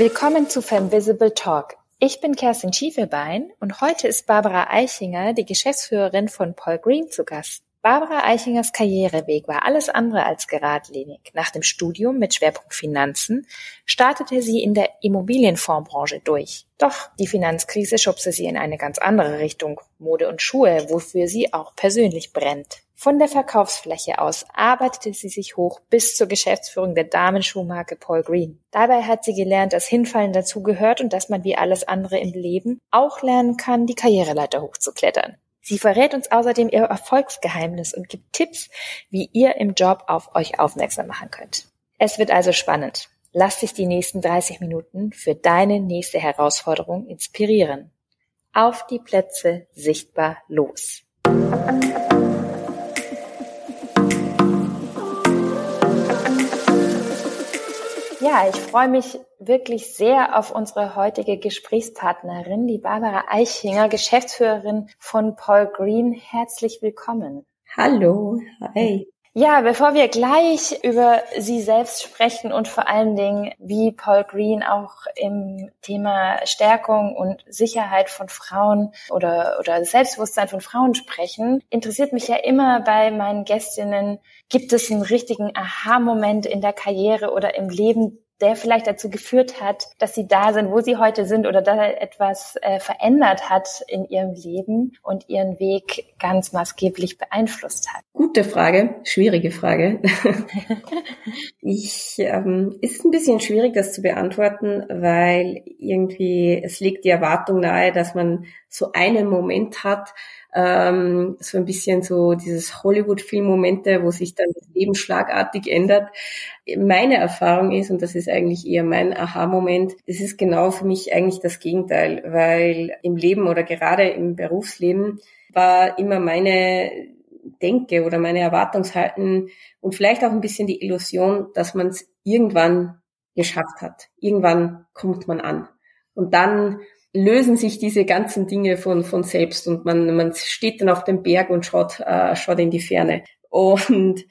Willkommen zu Femvisible Talk. Ich bin Kerstin Schiefelbein und heute ist Barbara Eichinger, die Geschäftsführerin von Paul Green, zu Gast. Barbara Eichingers Karriereweg war alles andere als geradlinig. Nach dem Studium mit Schwerpunkt Finanzen startete sie in der Immobilienfondsbranche durch. Doch die Finanzkrise schubste sie in eine ganz andere Richtung, Mode und Schuhe, wofür sie auch persönlich brennt. Von der Verkaufsfläche aus arbeitete sie sich hoch bis zur Geschäftsführung der Damenschuhmarke Paul Green. Dabei hat sie gelernt, dass Hinfallen dazugehört und dass man wie alles andere im Leben auch lernen kann, die Karriereleiter hochzuklettern. Sie verrät uns außerdem ihr Erfolgsgeheimnis und gibt Tipps, wie ihr im Job auf euch aufmerksam machen könnt. Es wird also spannend. Lass dich die nächsten 30 Minuten für deine nächste Herausforderung inspirieren. Auf die Plätze sichtbar los. Ja, ich freue mich wirklich sehr auf unsere heutige Gesprächspartnerin, die Barbara Eichinger, Geschäftsführerin von Paul Green. Herzlich willkommen. Hallo, hi. Ja, bevor wir gleich über Sie selbst sprechen und vor allen Dingen, wie Paul Green auch im Thema Stärkung und Sicherheit von Frauen oder, oder Selbstbewusstsein von Frauen sprechen, interessiert mich ja immer bei meinen Gästinnen, gibt es einen richtigen Aha-Moment in der Karriere oder im Leben, der vielleicht dazu geführt hat, dass sie da sind, wo sie heute sind oder da etwas äh, verändert hat in ihrem Leben und ihren Weg ganz maßgeblich beeinflusst hat? Gute Frage, schwierige Frage. ich ähm, ist ein bisschen schwierig, das zu beantworten, weil irgendwie es liegt die Erwartung nahe, dass man so einen Moment hat, ähm, so ein bisschen so dieses Hollywood-Film-Momente, wo sich dann das Leben schlagartig ändert. Meine Erfahrung ist, und das ist eigentlich eher mein Aha-Moment, es ist genau für mich eigentlich das Gegenteil, weil im Leben oder gerade im Berufsleben war immer meine Denke oder meine Erwartungshalten und vielleicht auch ein bisschen die Illusion, dass man es irgendwann geschafft hat. Irgendwann kommt man an. Und dann lösen sich diese ganzen Dinge von, von selbst und man, man steht dann auf dem Berg und schaut, äh, schaut in die Ferne. Und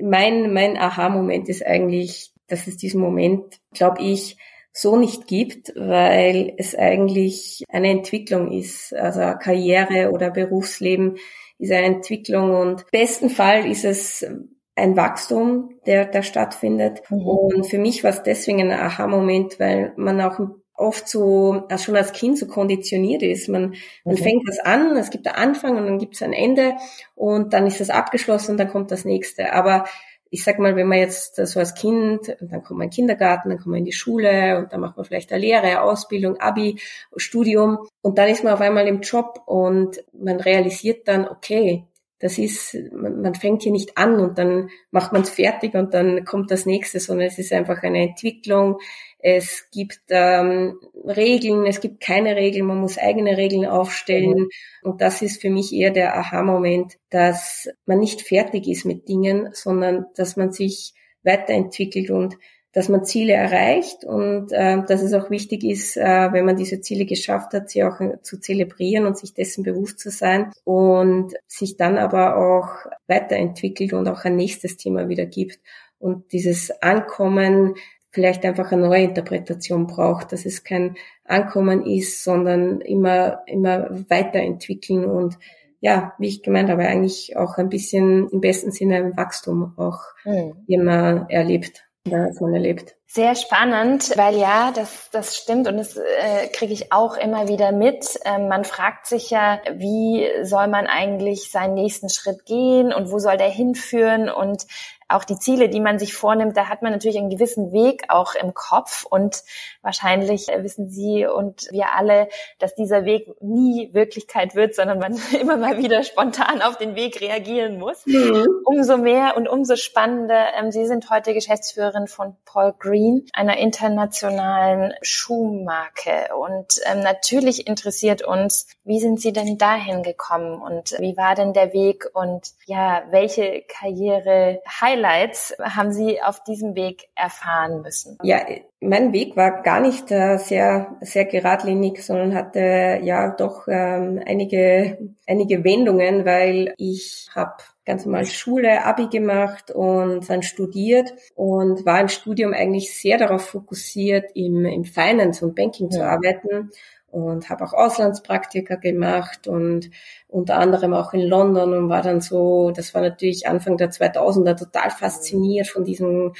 mein, mein Aha-Moment ist eigentlich, dass es diesen Moment, glaube ich, so nicht gibt, weil es eigentlich eine Entwicklung ist. Also Karriere oder Berufsleben ist eine Entwicklung und im besten Fall ist es ein Wachstum, der, der stattfindet. Mhm. Und für mich war es deswegen ein Aha-Moment, weil man auch oft so äh, schon als Kind so konditioniert ist. Man, man okay. fängt das an, es gibt einen Anfang und dann gibt es ein Ende und dann ist das abgeschlossen und dann kommt das nächste. Aber ich sag mal, wenn man jetzt so als Kind, dann kommt man in den Kindergarten, dann kommt man in die Schule und dann macht man vielleicht eine Lehre, Ausbildung, Abi, Studium und dann ist man auf einmal im Job und man realisiert dann, okay, das ist, man, man fängt hier nicht an und dann macht man es fertig und dann kommt das nächste, sondern es ist einfach eine Entwicklung, es gibt ähm, Regeln, es gibt keine Regeln, man muss eigene Regeln aufstellen. Mhm. Und das ist für mich eher der Aha-Moment, dass man nicht fertig ist mit Dingen, sondern dass man sich weiterentwickelt und dass man Ziele erreicht und äh, dass es auch wichtig ist, äh, wenn man diese Ziele geschafft hat, sie auch äh, zu zelebrieren und sich dessen bewusst zu sein und sich dann aber auch weiterentwickelt und auch ein nächstes Thema wieder gibt. Und dieses Ankommen vielleicht einfach eine neue Interpretation braucht, dass es kein Ankommen ist, sondern immer, immer weiterentwickeln und ja, wie ich gemeint habe, eigentlich auch ein bisschen im besten Sinne ein Wachstum auch mhm. immer erlebt, davon erlebt. Sehr spannend, weil ja, das, das stimmt und das äh, kriege ich auch immer wieder mit. Ähm, man fragt sich ja, wie soll man eigentlich seinen nächsten Schritt gehen und wo soll der hinführen? Und auch die Ziele, die man sich vornimmt, da hat man natürlich einen gewissen Weg auch im Kopf und wahrscheinlich wissen Sie und wir alle, dass dieser Weg nie Wirklichkeit wird, sondern man immer mal wieder spontan auf den Weg reagieren muss. Mhm. Umso mehr und umso spannender. Ähm, Sie sind heute Geschäftsführerin von Paul Green, einer internationalen Schuhmarke und ähm, natürlich interessiert uns, wie sind Sie denn dahin gekommen und wie war denn der Weg und ja, welche Karriere Highlights Highlights haben Sie auf diesem Weg erfahren müssen? Ja, mein Weg war gar nicht äh, sehr sehr geradlinig, sondern hatte ja doch ähm, einige einige Wendungen, weil ich habe ganz normal Schule, Abi gemacht und dann studiert und war im Studium eigentlich sehr darauf fokussiert, im, im Finance und Banking ja. zu arbeiten und habe auch Auslandspraktika gemacht und unter anderem auch in London und war dann so, das war natürlich Anfang der 2000er total fasziniert von diesem,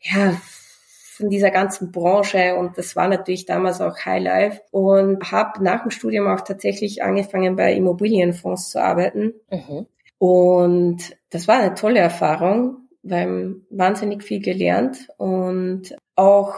ja, von dieser ganzen Branche und das war natürlich damals auch High Life und habe nach dem Studium auch tatsächlich angefangen bei Immobilienfonds zu arbeiten. Mhm. Und das war eine tolle Erfahrung, weil wahnsinnig viel gelernt und auch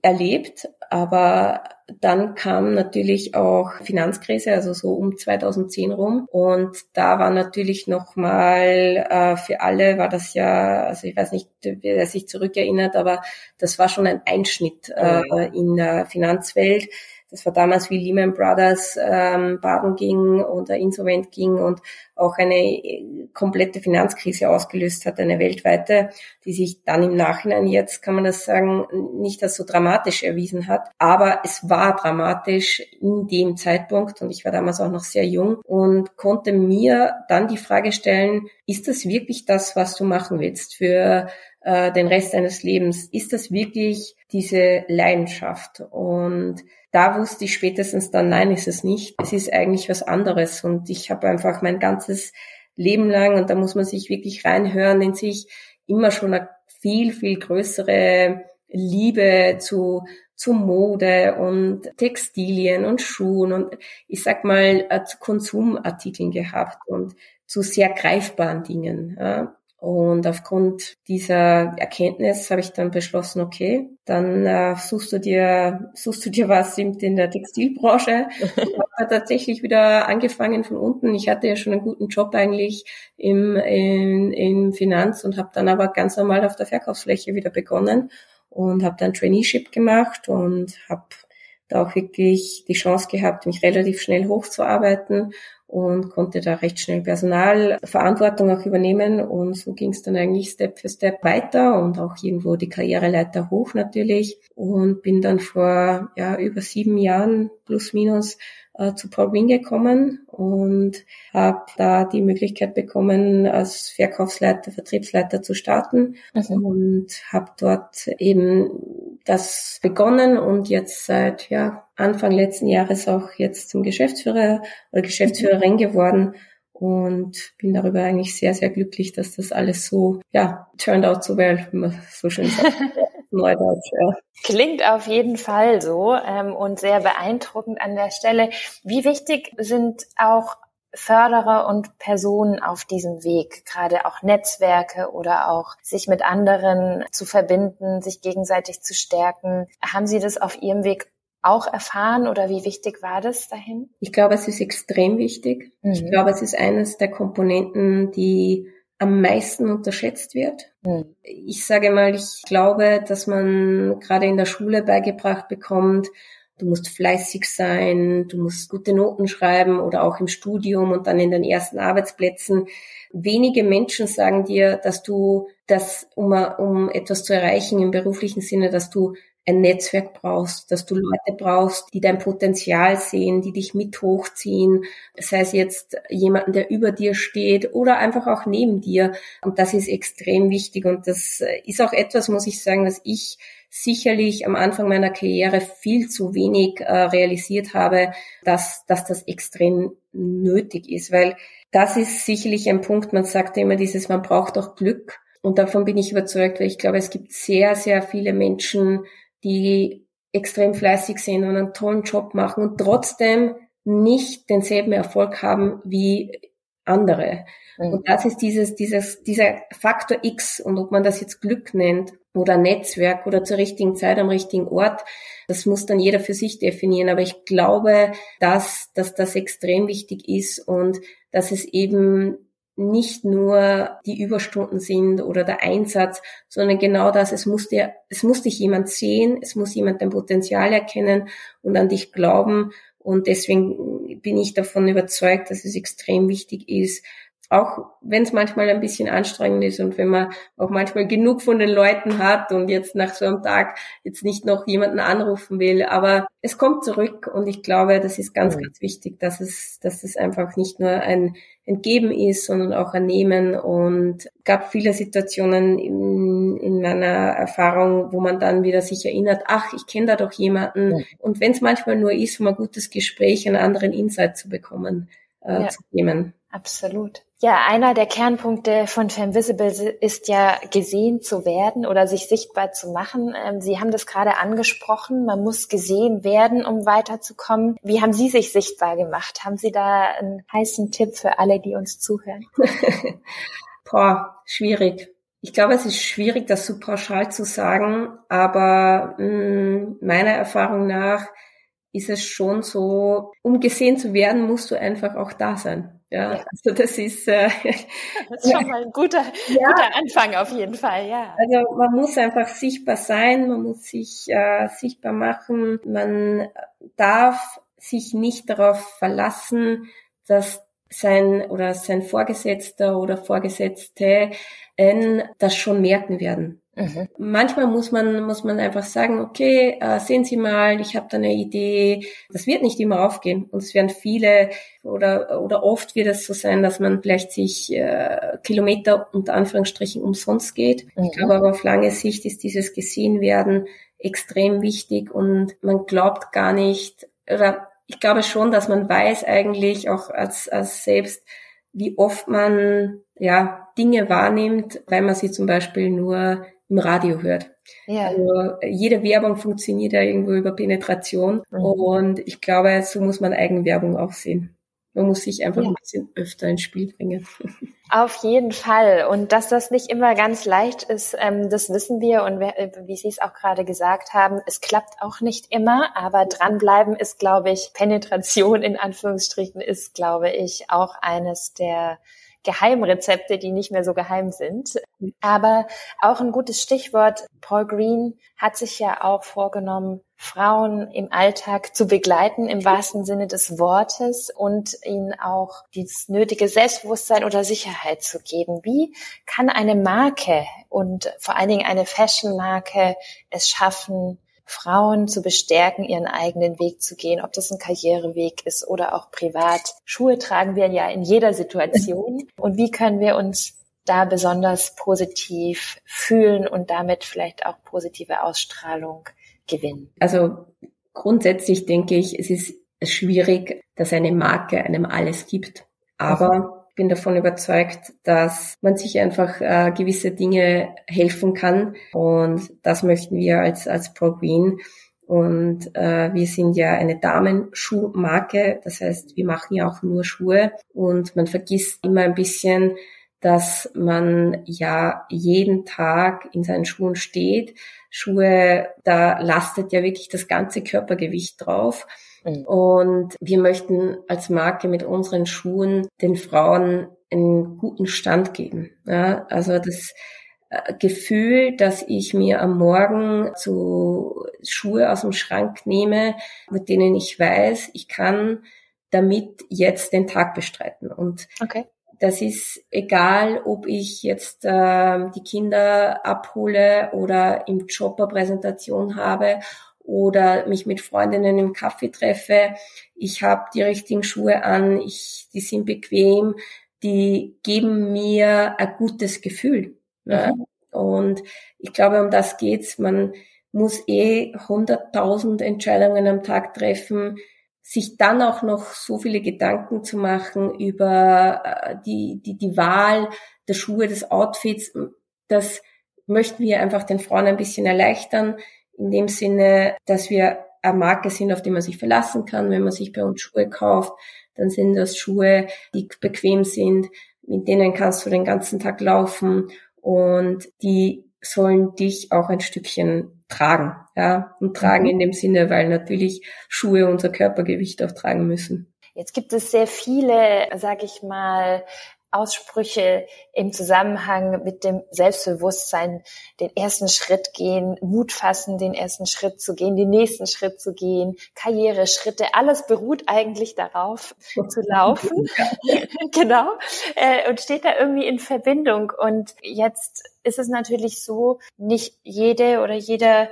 erlebt, aber dann kam natürlich auch Finanzkrise, also so um 2010 rum. Und da war natürlich nochmal äh, für alle war das ja, also ich weiß nicht, wer sich zurückerinnert, aber das war schon ein Einschnitt äh, in der Finanzwelt das war damals, wie Lehman Brothers ähm, baden ging oder insolvent ging und auch eine äh, komplette Finanzkrise ausgelöst hat, eine weltweite, die sich dann im Nachhinein jetzt, kann man das sagen, nicht als so dramatisch erwiesen hat. Aber es war dramatisch in dem Zeitpunkt und ich war damals auch noch sehr jung und konnte mir dann die Frage stellen, ist das wirklich das, was du machen willst für äh, den Rest deines Lebens? Ist das wirklich diese Leidenschaft? Und da wusste ich spätestens dann, nein, ist es nicht. Es ist eigentlich was anderes. Und ich habe einfach mein ganzes Leben lang, und da muss man sich wirklich reinhören, in sich immer schon eine viel, viel größere Liebe zu, zu Mode und Textilien und Schuhen und ich sag mal äh, zu Konsumartikeln gehabt und zu sehr greifbaren Dingen. Und aufgrund dieser Erkenntnis habe ich dann beschlossen, okay, dann äh, suchst du dir suchst du dir was in der Textilbranche. ich habe tatsächlich wieder angefangen von unten. Ich hatte ja schon einen guten Job eigentlich im, in, im Finanz und habe dann aber ganz normal auf der Verkaufsfläche wieder begonnen und habe dann Traineeship gemacht und habe da auch wirklich die Chance gehabt, mich relativ schnell hochzuarbeiten und konnte da recht schnell Personalverantwortung auch übernehmen. Und so ging es dann eigentlich Step für Step weiter und auch irgendwo die Karriereleiter hoch natürlich. Und bin dann vor ja, über sieben Jahren plus minus äh, zu Paul Wing gekommen und habe da die Möglichkeit bekommen, als Verkaufsleiter, Vertriebsleiter zu starten mhm. und habe dort eben das begonnen und jetzt seit ja, Anfang letzten Jahres auch jetzt zum Geschäftsführer oder Geschäftsführerin geworden und bin darüber eigentlich sehr, sehr glücklich, dass das alles so, ja, turned out so well, wie man so schön sagt. Neudeutsch, ja. Klingt auf jeden Fall so ähm, und sehr beeindruckend an der Stelle. Wie wichtig sind auch Förderer und Personen auf diesem Weg, gerade auch Netzwerke oder auch sich mit anderen zu verbinden, sich gegenseitig zu stärken. Haben Sie das auf Ihrem Weg auch erfahren oder wie wichtig war das dahin? Ich glaube, es ist extrem wichtig. Mhm. Ich glaube, es ist eines der Komponenten, die am meisten unterschätzt wird. Mhm. Ich sage mal, ich glaube, dass man gerade in der Schule beigebracht bekommt, du musst fleißig sein, du musst gute Noten schreiben oder auch im Studium und dann in den ersten Arbeitsplätzen. Wenige Menschen sagen dir, dass du das, um, um etwas zu erreichen im beruflichen Sinne, dass du ein Netzwerk brauchst, dass du Leute brauchst, die dein Potenzial sehen, die dich mit hochziehen, sei es jetzt jemanden, der über dir steht oder einfach auch neben dir. Und das ist extrem wichtig und das ist auch etwas, muss ich sagen, was ich sicherlich am Anfang meiner Karriere viel zu wenig äh, realisiert habe, dass, dass das extrem nötig ist, weil das ist sicherlich ein Punkt, man sagt immer dieses, man braucht auch Glück. Und davon bin ich überzeugt, weil ich glaube, es gibt sehr, sehr viele Menschen, die extrem fleißig sind und einen tollen Job machen und trotzdem nicht denselben Erfolg haben wie andere. Mhm. Und das ist dieses, dieses, dieser Faktor X und ob man das jetzt Glück nennt oder Netzwerk oder zur richtigen Zeit am richtigen Ort, das muss dann jeder für sich definieren. Aber ich glaube, dass, dass das extrem wichtig ist und dass es eben nicht nur die Überstunden sind oder der Einsatz, sondern genau das, es muss dir, es muss dich jemand sehen, es muss jemand dein Potenzial erkennen und an dich glauben. Und deswegen bin ich davon überzeugt, dass es extrem wichtig ist, auch wenn es manchmal ein bisschen anstrengend ist und wenn man auch manchmal genug von den Leuten hat und jetzt nach so einem Tag jetzt nicht noch jemanden anrufen will, aber es kommt zurück und ich glaube, das ist ganz, mhm. ganz wichtig, dass es, dass es einfach nicht nur ein, ein Geben ist, sondern auch ein Nehmen und gab viele Situationen in, in meiner Erfahrung, wo man dann wieder sich erinnert, ach, ich kenne da doch jemanden mhm. und wenn es manchmal nur ist, um ein gutes Gespräch, einen anderen Insight zu bekommen, äh, ja. zu nehmen. Absolut. Ja, einer der Kernpunkte von Femvisible ist ja gesehen zu werden oder sich sichtbar zu machen. Ähm, Sie haben das gerade angesprochen. Man muss gesehen werden, um weiterzukommen. Wie haben Sie sich sichtbar gemacht? Haben Sie da einen heißen Tipp für alle, die uns zuhören? Boah, schwierig. Ich glaube, es ist schwierig, das so pauschal zu sagen, aber mh, mm, meiner Erfahrung nach ist es schon so, um gesehen zu werden, musst du einfach auch da sein. Ja, also das ist, äh, das ist schon mal ein guter, ja. guter Anfang auf jeden Fall, ja. Also man muss einfach sichtbar sein, man muss sich äh, sichtbar machen, man darf sich nicht darauf verlassen, dass sein oder sein Vorgesetzter oder Vorgesetzte das schon merken werden. Mhm. Manchmal muss man, muss man einfach sagen, okay, äh, sehen Sie mal, ich habe da eine Idee. Das wird nicht immer aufgehen. Und es werden viele oder, oder oft wird es so sein, dass man vielleicht sich äh, Kilometer unter Anführungsstrichen umsonst geht. Mhm. Ich glaube aber auf lange Sicht ist dieses gesehen werden extrem wichtig und man glaubt gar nicht, oder ich glaube schon, dass man weiß eigentlich auch als, als selbst, wie oft man ja Dinge wahrnimmt, weil man sie zum Beispiel nur im Radio hört. Ja. Also jede Werbung funktioniert ja irgendwo über Penetration mhm. und ich glaube, so muss man Eigenwerbung auch sehen. Man muss sich einfach ja. ein bisschen öfter ins Spiel bringen. Auf jeden Fall. Und dass das nicht immer ganz leicht ist, ähm, das wissen wir. Und äh, wie Sie es auch gerade gesagt haben, es klappt auch nicht immer. Aber dranbleiben ist, glaube ich, Penetration in Anführungsstrichen ist, glaube ich, auch eines der Geheimrezepte, die nicht mehr so geheim sind. Aber auch ein gutes Stichwort, Paul Green hat sich ja auch vorgenommen, Frauen im Alltag zu begleiten, im wahrsten Sinne des Wortes und ihnen auch dieses nötige Selbstbewusstsein oder Sicherheit zu geben. Wie kann eine Marke und vor allen Dingen eine Fashion-Marke es schaffen, Frauen zu bestärken, ihren eigenen Weg zu gehen, ob das ein Karriereweg ist oder auch privat. Schuhe tragen wir ja in jeder Situation. Und wie können wir uns da besonders positiv fühlen und damit vielleicht auch positive Ausstrahlung gewinnen? Also grundsätzlich denke ich, es ist schwierig, dass eine Marke einem alles gibt. Aber bin davon überzeugt, dass man sich einfach äh, gewisse Dinge helfen kann. Und das möchten wir als, als Pro Green. Und äh, wir sind ja eine Damenschuhmarke. Das heißt, wir machen ja auch nur Schuhe. Und man vergisst immer ein bisschen, dass man ja jeden Tag in seinen Schuhen steht. Schuhe, da lastet ja wirklich das ganze Körpergewicht drauf. Mhm. Und wir möchten als Marke mit unseren Schuhen den Frauen einen guten Stand geben. Ja, also das äh, Gefühl, dass ich mir am Morgen so Schuhe aus dem Schrank nehme, mit denen ich weiß, ich kann damit jetzt den Tag bestreiten. Und okay. das ist egal, ob ich jetzt äh, die Kinder abhole oder im Job eine Präsentation habe oder mich mit Freundinnen im Kaffee treffe. Ich habe die richtigen Schuhe an, ich, die sind bequem, die geben mir ein gutes Gefühl. Ne? Mhm. Und ich glaube, um das geht's. Man muss eh hunderttausend Entscheidungen am Tag treffen, sich dann auch noch so viele Gedanken zu machen über äh, die, die, die Wahl der Schuhe, des Outfits. Das möchten wir einfach den Frauen ein bisschen erleichtern in dem Sinne, dass wir eine Marke sind, auf die man sich verlassen kann. Wenn man sich bei uns Schuhe kauft, dann sind das Schuhe, die bequem sind, mit denen kannst du den ganzen Tag laufen und die sollen dich auch ein Stückchen tragen, ja, und tragen mhm. in dem Sinne, weil natürlich Schuhe unser Körpergewicht auch tragen müssen. Jetzt gibt es sehr viele, sag ich mal, Aussprüche im Zusammenhang mit dem Selbstbewusstsein, den ersten Schritt gehen, Mut fassen, den ersten Schritt zu gehen, den nächsten Schritt zu gehen, Karriereschritte, alles beruht eigentlich darauf zu laufen. genau. Äh, und steht da irgendwie in Verbindung. Und jetzt ist es natürlich so, nicht jede oder jeder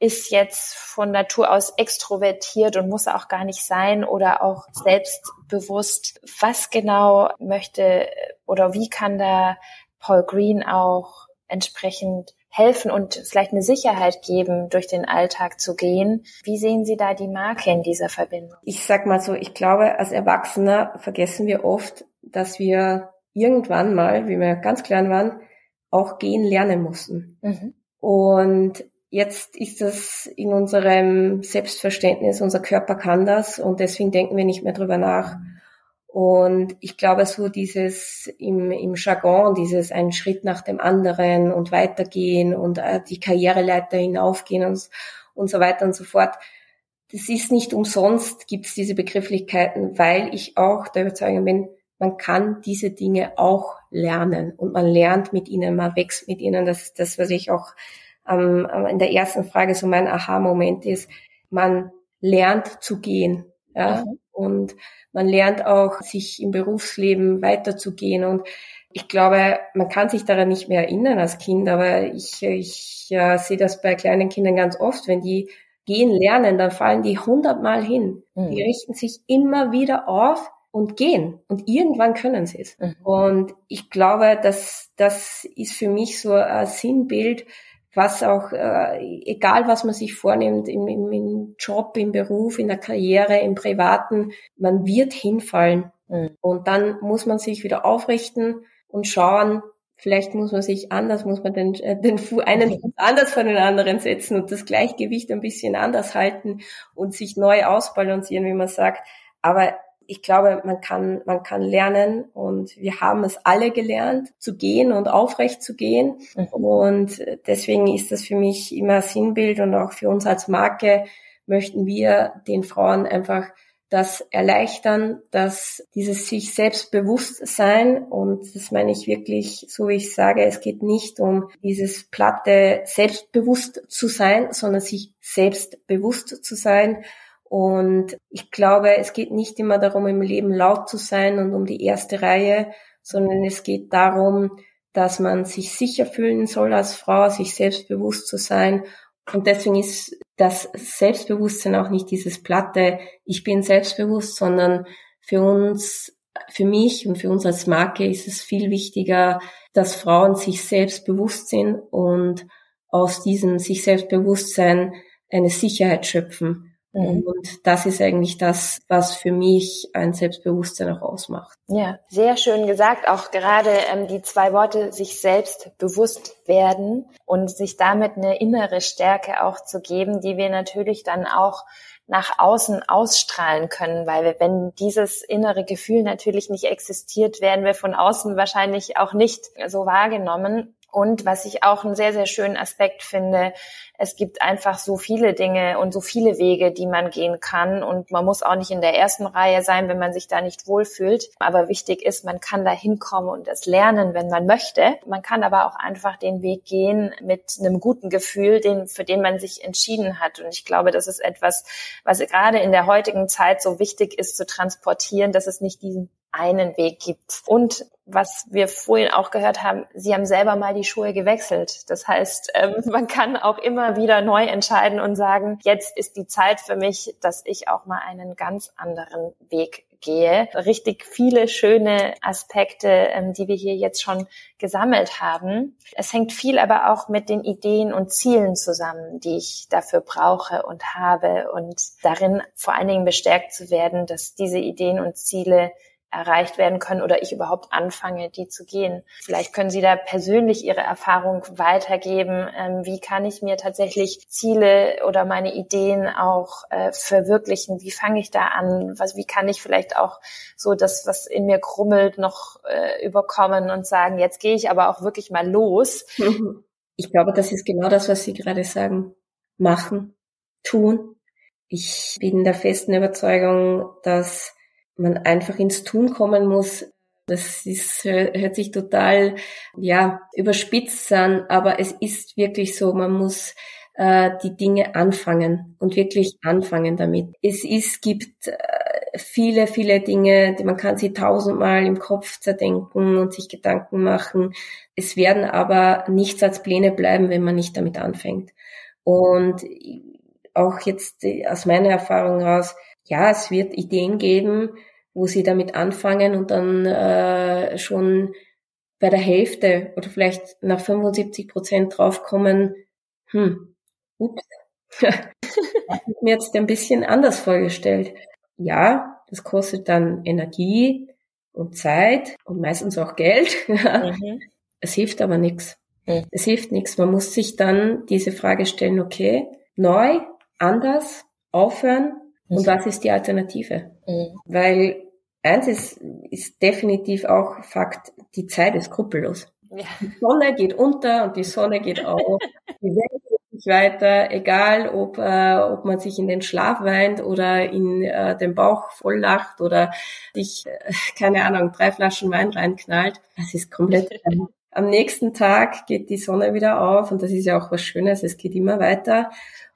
ist jetzt von Natur aus extrovertiert und muss auch gar nicht sein oder auch selbstbewusst. Was genau möchte oder wie kann da Paul Green auch entsprechend helfen und vielleicht eine Sicherheit geben, durch den Alltag zu gehen. Wie sehen Sie da die Marke in dieser Verbindung? Ich sag mal so, ich glaube, als Erwachsener vergessen wir oft, dass wir irgendwann mal, wie wir ganz klein waren, auch gehen lernen mussten. Mhm. Und Jetzt ist das in unserem Selbstverständnis, unser Körper kann das und deswegen denken wir nicht mehr drüber nach. Und ich glaube, so dieses im, im Jargon, dieses einen Schritt nach dem anderen und weitergehen und äh, die Karriereleiter hinaufgehen und, und so weiter und so fort. Das ist nicht umsonst, gibt es diese Begrifflichkeiten, weil ich auch der Überzeugung bin, man kann diese Dinge auch lernen und man lernt mit ihnen, man wächst mit ihnen. Das ist das, was ich auch ähm, in der ersten Frage so mein Aha-Moment ist, man lernt zu gehen. Ja? Mhm. Und man lernt auch, sich im Berufsleben weiterzugehen. Und ich glaube, man kann sich daran nicht mehr erinnern als Kind, aber ich, ich ja, sehe das bei kleinen Kindern ganz oft, wenn die gehen lernen, dann fallen die hundertmal hin. Mhm. Die richten sich immer wieder auf und gehen. Und irgendwann können sie es. Mhm. Und ich glaube, dass das ist für mich so ein Sinnbild, was auch, äh, egal was man sich vornimmt, im, im, im Job, im Beruf, in der Karriere, im Privaten, man wird hinfallen. Mhm. Und dann muss man sich wieder aufrichten und schauen, vielleicht muss man sich anders, muss man den, äh, den Fuß, einen Fuß anders von den anderen setzen und das Gleichgewicht ein bisschen anders halten und sich neu ausbalancieren, wie man sagt. Aber ich glaube, man kann, man kann lernen und wir haben es alle gelernt, zu gehen und aufrecht zu gehen. Mhm. Und deswegen ist das für mich immer Sinnbild und auch für uns als Marke möchten wir den Frauen einfach das erleichtern, dass dieses sich selbstbewusst sein und das meine ich wirklich, so wie ich sage, es geht nicht um dieses platte selbstbewusst zu sein, sondern sich selbstbewusst zu sein und ich glaube, es geht nicht immer darum, im Leben laut zu sein und um die erste Reihe, sondern es geht darum, dass man sich sicher fühlen soll als Frau, sich selbstbewusst zu sein. Und deswegen ist das Selbstbewusstsein auch nicht dieses platte, ich bin selbstbewusst, sondern für uns, für mich und für uns als Marke ist es viel wichtiger, dass Frauen sich selbstbewusst sind und aus diesem sich Selbstbewusstsein eine Sicherheit schöpfen. Mhm. Und das ist eigentlich das, was für mich ein Selbstbewusstsein auch ausmacht. Ja, sehr schön gesagt. Auch gerade ähm, die zwei Worte, sich selbst bewusst werden und sich damit eine innere Stärke auch zu geben, die wir natürlich dann auch nach außen ausstrahlen können, weil wir, wenn dieses innere Gefühl natürlich nicht existiert, werden wir von außen wahrscheinlich auch nicht so wahrgenommen. Und was ich auch einen sehr, sehr schönen Aspekt finde, es gibt einfach so viele Dinge und so viele Wege, die man gehen kann. Und man muss auch nicht in der ersten Reihe sein, wenn man sich da nicht wohlfühlt. Aber wichtig ist, man kann da hinkommen und es lernen, wenn man möchte. Man kann aber auch einfach den Weg gehen mit einem guten Gefühl, den, für den man sich entschieden hat. Und ich glaube, das ist etwas, was gerade in der heutigen Zeit so wichtig ist zu transportieren, dass es nicht diesen einen Weg gibt. Und was wir vorhin auch gehört haben, Sie haben selber mal die Schuhe gewechselt. Das heißt, ähm, man kann auch immer wieder neu entscheiden und sagen, jetzt ist die Zeit für mich, dass ich auch mal einen ganz anderen Weg gehe. Richtig viele schöne Aspekte, ähm, die wir hier jetzt schon gesammelt haben. Es hängt viel aber auch mit den Ideen und Zielen zusammen, die ich dafür brauche und habe und darin vor allen Dingen bestärkt zu werden, dass diese Ideen und Ziele erreicht werden können oder ich überhaupt anfange, die zu gehen. Vielleicht können Sie da persönlich Ihre Erfahrung weitergeben. Ähm, wie kann ich mir tatsächlich Ziele oder meine Ideen auch äh, verwirklichen? Wie fange ich da an? Was, wie kann ich vielleicht auch so das, was in mir krummelt, noch äh, überkommen und sagen, jetzt gehe ich aber auch wirklich mal los? Ich glaube, das ist genau das, was Sie gerade sagen. Machen, tun. Ich bin der festen Überzeugung, dass man einfach ins Tun kommen muss. Das ist, hört sich total, ja, überspitzt an, aber es ist wirklich so, man muss äh, die Dinge anfangen und wirklich anfangen damit. Es ist, gibt äh, viele, viele Dinge, die man kann sie tausendmal im Kopf zerdenken und sich Gedanken machen. Es werden aber nichts als Pläne bleiben, wenn man nicht damit anfängt. Und auch jetzt aus meiner Erfahrung heraus, ja, es wird Ideen geben, wo sie damit anfangen und dann äh, schon bei der Hälfte oder vielleicht nach 75 Prozent draufkommen, hm, ups, das ist mir jetzt ein bisschen anders vorgestellt. Ja, das kostet dann Energie und Zeit und meistens auch Geld. Mhm. Es hilft aber nichts. Mhm. Es hilft nichts. Man muss sich dann diese Frage stellen, okay, neu, anders, aufhören und mhm. was ist die Alternative? Mhm. Weil eins ist, ist definitiv auch Fakt, die Zeit ist skrupellos. Ja. Die Sonne geht unter und die Sonne geht auf. die Welt geht weiter, egal ob, äh, ob man sich in den Schlaf weint oder in äh, den Bauch voll lacht oder sich, äh, keine Ahnung, drei Flaschen Wein reinknallt. Das ist komplett Am nächsten Tag geht die Sonne wieder auf und das ist ja auch was Schönes, es geht immer weiter.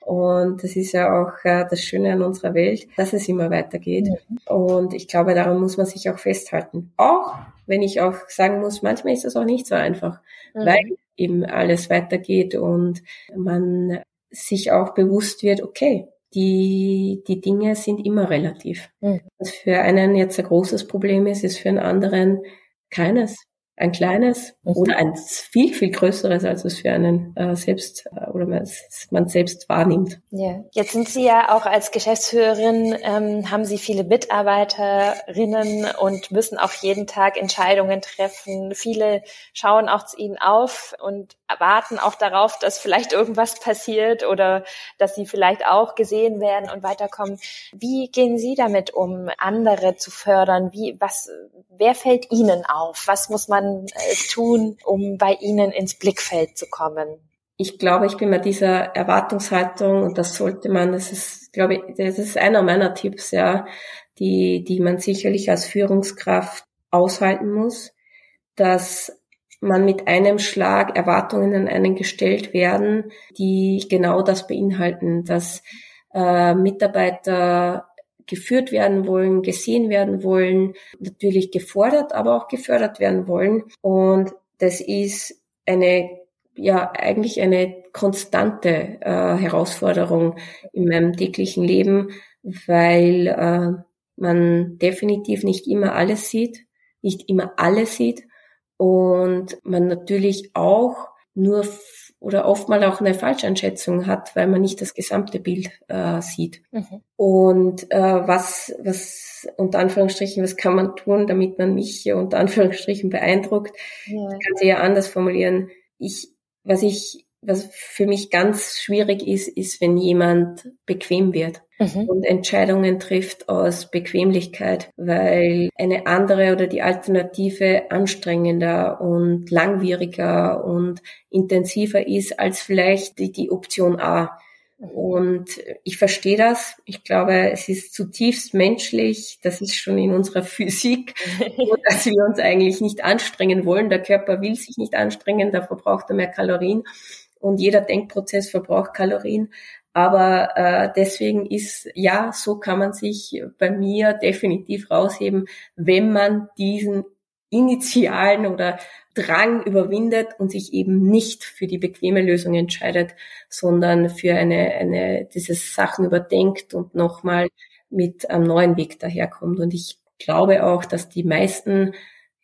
Und das ist ja auch äh, das Schöne an unserer Welt, dass es immer weitergeht. Mhm. Und ich glaube, daran muss man sich auch festhalten. Auch wenn ich auch sagen muss, manchmal ist das auch nicht so einfach, mhm. weil eben alles weitergeht und man sich auch bewusst wird, okay, die, die Dinge sind immer relativ. Mhm. Was für einen jetzt ein großes Problem ist, ist für einen anderen keines ein kleines mhm. oder ein viel, viel größeres, als es für einen äh, selbst äh, oder man, man, selbst wahrnimmt. Ja. Jetzt sind Sie ja auch als Geschäftsführerin, ähm, haben Sie viele Mitarbeiterinnen und müssen auch jeden Tag Entscheidungen treffen. Viele schauen auch zu Ihnen auf und warten auch darauf, dass vielleicht irgendwas passiert oder dass Sie vielleicht auch gesehen werden und weiterkommen. Wie gehen Sie damit um, andere zu fördern? Wie, was, wer fällt Ihnen auf? Was muss man man äh, tun, um bei Ihnen ins Blickfeld zu kommen? Ich glaube, ich bin mit dieser Erwartungshaltung und das sollte man, das ist, glaube ich, das ist einer meiner Tipps, ja, die, die man sicherlich als Führungskraft aushalten muss, dass man mit einem Schlag Erwartungen an einen gestellt werden, die genau das beinhalten, dass äh, Mitarbeiter geführt werden wollen, gesehen werden wollen, natürlich gefordert, aber auch gefördert werden wollen. Und das ist eine, ja, eigentlich eine konstante äh, Herausforderung in meinem täglichen Leben, weil äh, man definitiv nicht immer alles sieht, nicht immer alles sieht und man natürlich auch nur oder oftmals auch eine Falscheinschätzung hat, weil man nicht das gesamte Bild äh, sieht. Mhm. Und äh, was, was unter Anführungsstrichen, was kann man tun, damit man mich unter Anführungsstrichen beeindruckt? Ja. Ich kann sie ja anders formulieren. Ich, was ich, was für mich ganz schwierig ist, ist, wenn jemand bequem wird mhm. und Entscheidungen trifft aus Bequemlichkeit, weil eine andere oder die Alternative anstrengender und langwieriger und intensiver ist als vielleicht die, die Option A. Und ich verstehe das. Ich glaube, es ist zutiefst menschlich. Das ist schon in unserer Physik, dass wir uns eigentlich nicht anstrengen wollen. Der Körper will sich nicht anstrengen, da verbraucht er mehr Kalorien. Und jeder Denkprozess verbraucht Kalorien. Aber äh, deswegen ist, ja, so kann man sich bei mir definitiv rausheben, wenn man diesen initialen oder Drang überwindet und sich eben nicht für die bequeme Lösung entscheidet, sondern für eine, eine dieses Sachen überdenkt und nochmal mit einem neuen Weg daherkommt. Und ich glaube auch, dass die meisten,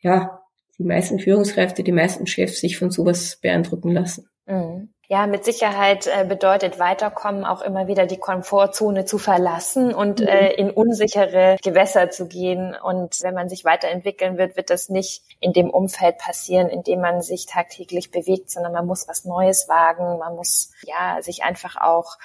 ja, die meisten Führungskräfte, die meisten Chefs sich von sowas beeindrucken lassen. Mhm. Ja, mit Sicherheit äh, bedeutet weiterkommen auch immer wieder die Komfortzone zu verlassen und mhm. äh, in unsichere Gewässer zu gehen. Und wenn man sich weiterentwickeln wird, wird das nicht in dem Umfeld passieren, in dem man sich tagtäglich bewegt, sondern man muss was Neues wagen. Man muss ja sich einfach auch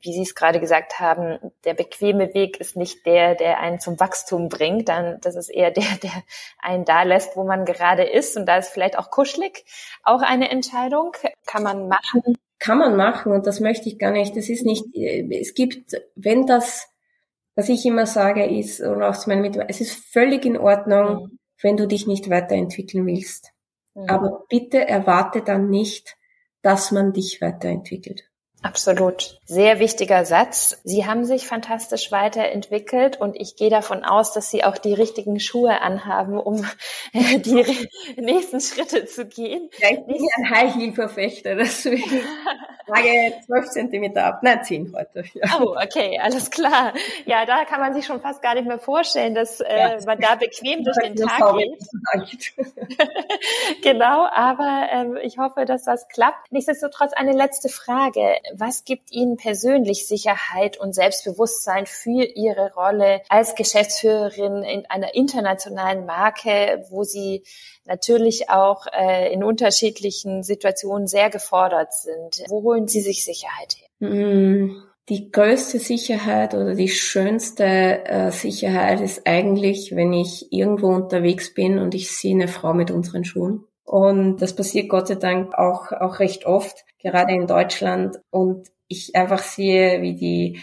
wie Sie es gerade gesagt haben, der bequeme Weg ist nicht der, der einen zum Wachstum bringt, dann das ist eher der, der einen da lässt, wo man gerade ist. Und da ist vielleicht auch kuschelig auch eine Entscheidung. Kann man machen. Kann man machen und das möchte ich gar nicht. Das ist nicht, es gibt, wenn das, was ich immer sage, ist, und auch zu meinen Mitarbeitern, es ist völlig in Ordnung, mhm. wenn du dich nicht weiterentwickeln willst. Mhm. Aber bitte erwarte dann nicht, dass man dich weiterentwickelt. Absolut. Sehr wichtiger Satz. Sie haben sich fantastisch weiterentwickelt und ich gehe davon aus, dass Sie auch die richtigen Schuhe anhaben, um die nächsten Schritte zu gehen. Ja, ich bin ein High Heel Verfechter, deswegen sage 12 Zentimeter ab. Nein, 10 heute. Ja. Oh, okay, alles klar. Ja, da kann man sich schon fast gar nicht mehr vorstellen, dass äh, ja. man da bequem durch den Tag geht. genau, aber ähm, ich hoffe, dass das klappt. Nichtsdestotrotz eine letzte Frage was gibt Ihnen persönlich Sicherheit und Selbstbewusstsein für Ihre Rolle als Geschäftsführerin in einer internationalen Marke, wo Sie natürlich auch äh, in unterschiedlichen Situationen sehr gefordert sind? Wo holen Sie sich Sicherheit her? Mm, die größte Sicherheit oder die schönste äh, Sicherheit ist eigentlich, wenn ich irgendwo unterwegs bin und ich sehe eine Frau mit unseren Schuhen. Und das passiert Gott sei Dank auch, auch recht oft, gerade in Deutschland. Und ich einfach sehe, wie die,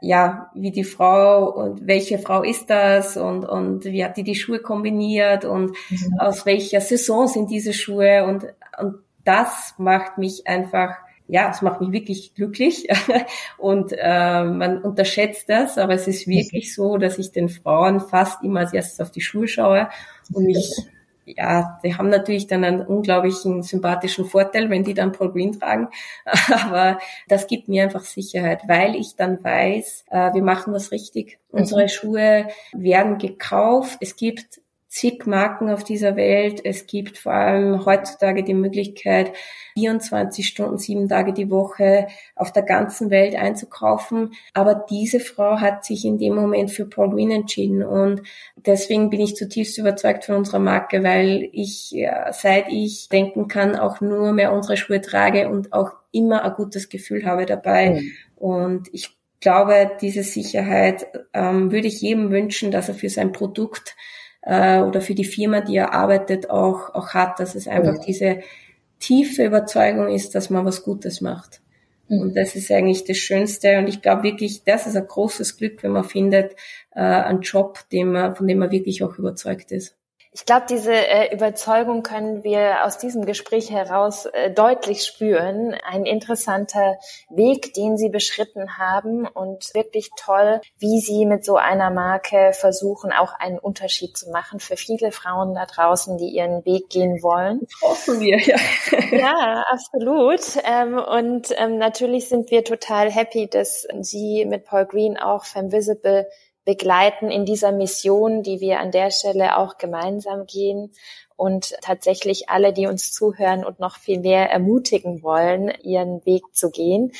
ja, wie die Frau und welche Frau ist das und, und wie hat die die Schuhe kombiniert und mhm. aus welcher Saison sind diese Schuhe und, und das macht mich einfach ja, es macht mich wirklich glücklich und äh, man unterschätzt das, aber es ist wirklich so, dass ich den Frauen fast immer als erstes auf die Schuhe schaue und mich ja, die haben natürlich dann einen unglaublichen sympathischen Vorteil, wenn die dann Paul Green tragen. Aber das gibt mir einfach Sicherheit, weil ich dann weiß, äh, wir machen was richtig. Mhm. Unsere Schuhe werden gekauft. Es gibt zig Marken auf dieser Welt. Es gibt vor allem heutzutage die Möglichkeit, 24 Stunden, sieben Tage die Woche auf der ganzen Welt einzukaufen. Aber diese Frau hat sich in dem Moment für Paul Green entschieden. Und deswegen bin ich zutiefst überzeugt von unserer Marke, weil ich, ja, seit ich denken kann, auch nur mehr unsere Schuhe trage und auch immer ein gutes Gefühl habe dabei. Mhm. Und ich glaube, diese Sicherheit ähm, würde ich jedem wünschen, dass er für sein Produkt äh, oder für die Firma, die er arbeitet, auch, auch hat, dass es einfach ja. diese tiefe Überzeugung ist, dass man was Gutes macht. Mhm. Und das ist eigentlich das Schönste. Und ich glaube wirklich, das ist ein großes Glück, wenn man findet, äh, einen Job, dem man, von dem man wirklich auch überzeugt ist. Ich glaube, diese äh, Überzeugung können wir aus diesem Gespräch heraus äh, deutlich spüren. Ein interessanter Weg, den Sie beschritten haben und wirklich toll, wie Sie mit so einer Marke versuchen, auch einen Unterschied zu machen für viele Frauen da draußen, die ihren Weg gehen wollen. Hoffen wir, ja. ja, absolut. Ähm, und ähm, natürlich sind wir total happy, dass Sie mit Paul Green auch Femvisible begleiten in dieser Mission, die wir an der Stelle auch gemeinsam gehen und tatsächlich alle, die uns zuhören und noch viel mehr ermutigen wollen, ihren Weg zu gehen.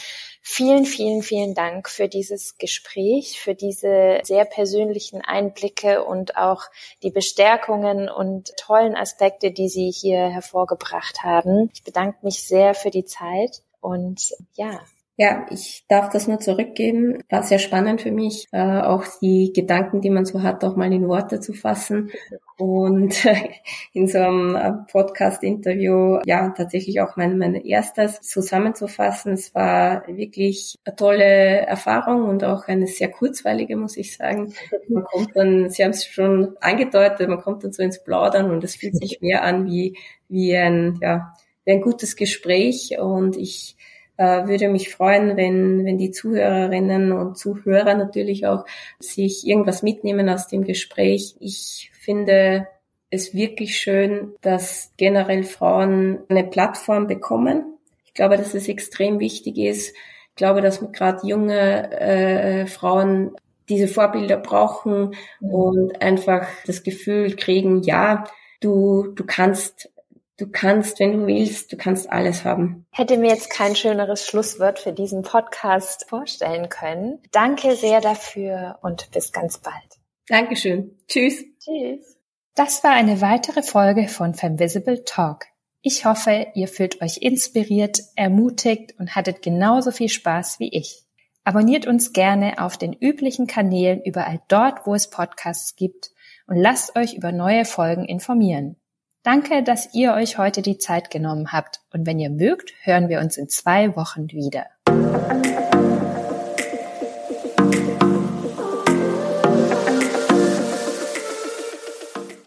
Vielen, vielen, vielen Dank für dieses Gespräch, für diese sehr persönlichen Einblicke und auch die Bestärkungen und tollen Aspekte, die Sie hier hervorgebracht haben. Ich bedanke mich sehr für die Zeit und ja, ja, ich darf das nur zurückgeben. War sehr spannend für mich, äh, auch die Gedanken, die man so hat, auch mal in Worte zu fassen. Und in so einem äh, Podcast-Interview, ja, tatsächlich auch mein, mein erstes zusammenzufassen. Es war wirklich eine tolle Erfahrung und auch eine sehr kurzweilige, muss ich sagen. Man kommt dann, Sie haben es schon angedeutet, man kommt dann so ins Plaudern und es fühlt sich mehr an wie, wie ein, ja, wie ein gutes Gespräch und ich äh, würde mich freuen, wenn, wenn die Zuhörerinnen und Zuhörer natürlich auch sich irgendwas mitnehmen aus dem Gespräch. Ich finde es wirklich schön, dass generell Frauen eine Plattform bekommen. Ich glaube, dass es extrem wichtig ist. Ich glaube, dass gerade junge äh, Frauen diese Vorbilder brauchen mhm. und einfach das Gefühl kriegen, ja, du, du kannst Du kannst, wenn du willst, du kannst alles haben. Hätte mir jetzt kein schöneres Schlusswort für diesen Podcast vorstellen können. Danke sehr dafür und bis ganz bald. Dankeschön. Tschüss. Tschüss. Das war eine weitere Folge von Femvisible Talk. Ich hoffe, ihr fühlt euch inspiriert, ermutigt und hattet genauso viel Spaß wie ich. Abonniert uns gerne auf den üblichen Kanälen überall dort, wo es Podcasts gibt und lasst euch über neue Folgen informieren. Danke, dass ihr euch heute die Zeit genommen habt und wenn ihr mögt, hören wir uns in zwei Wochen wieder.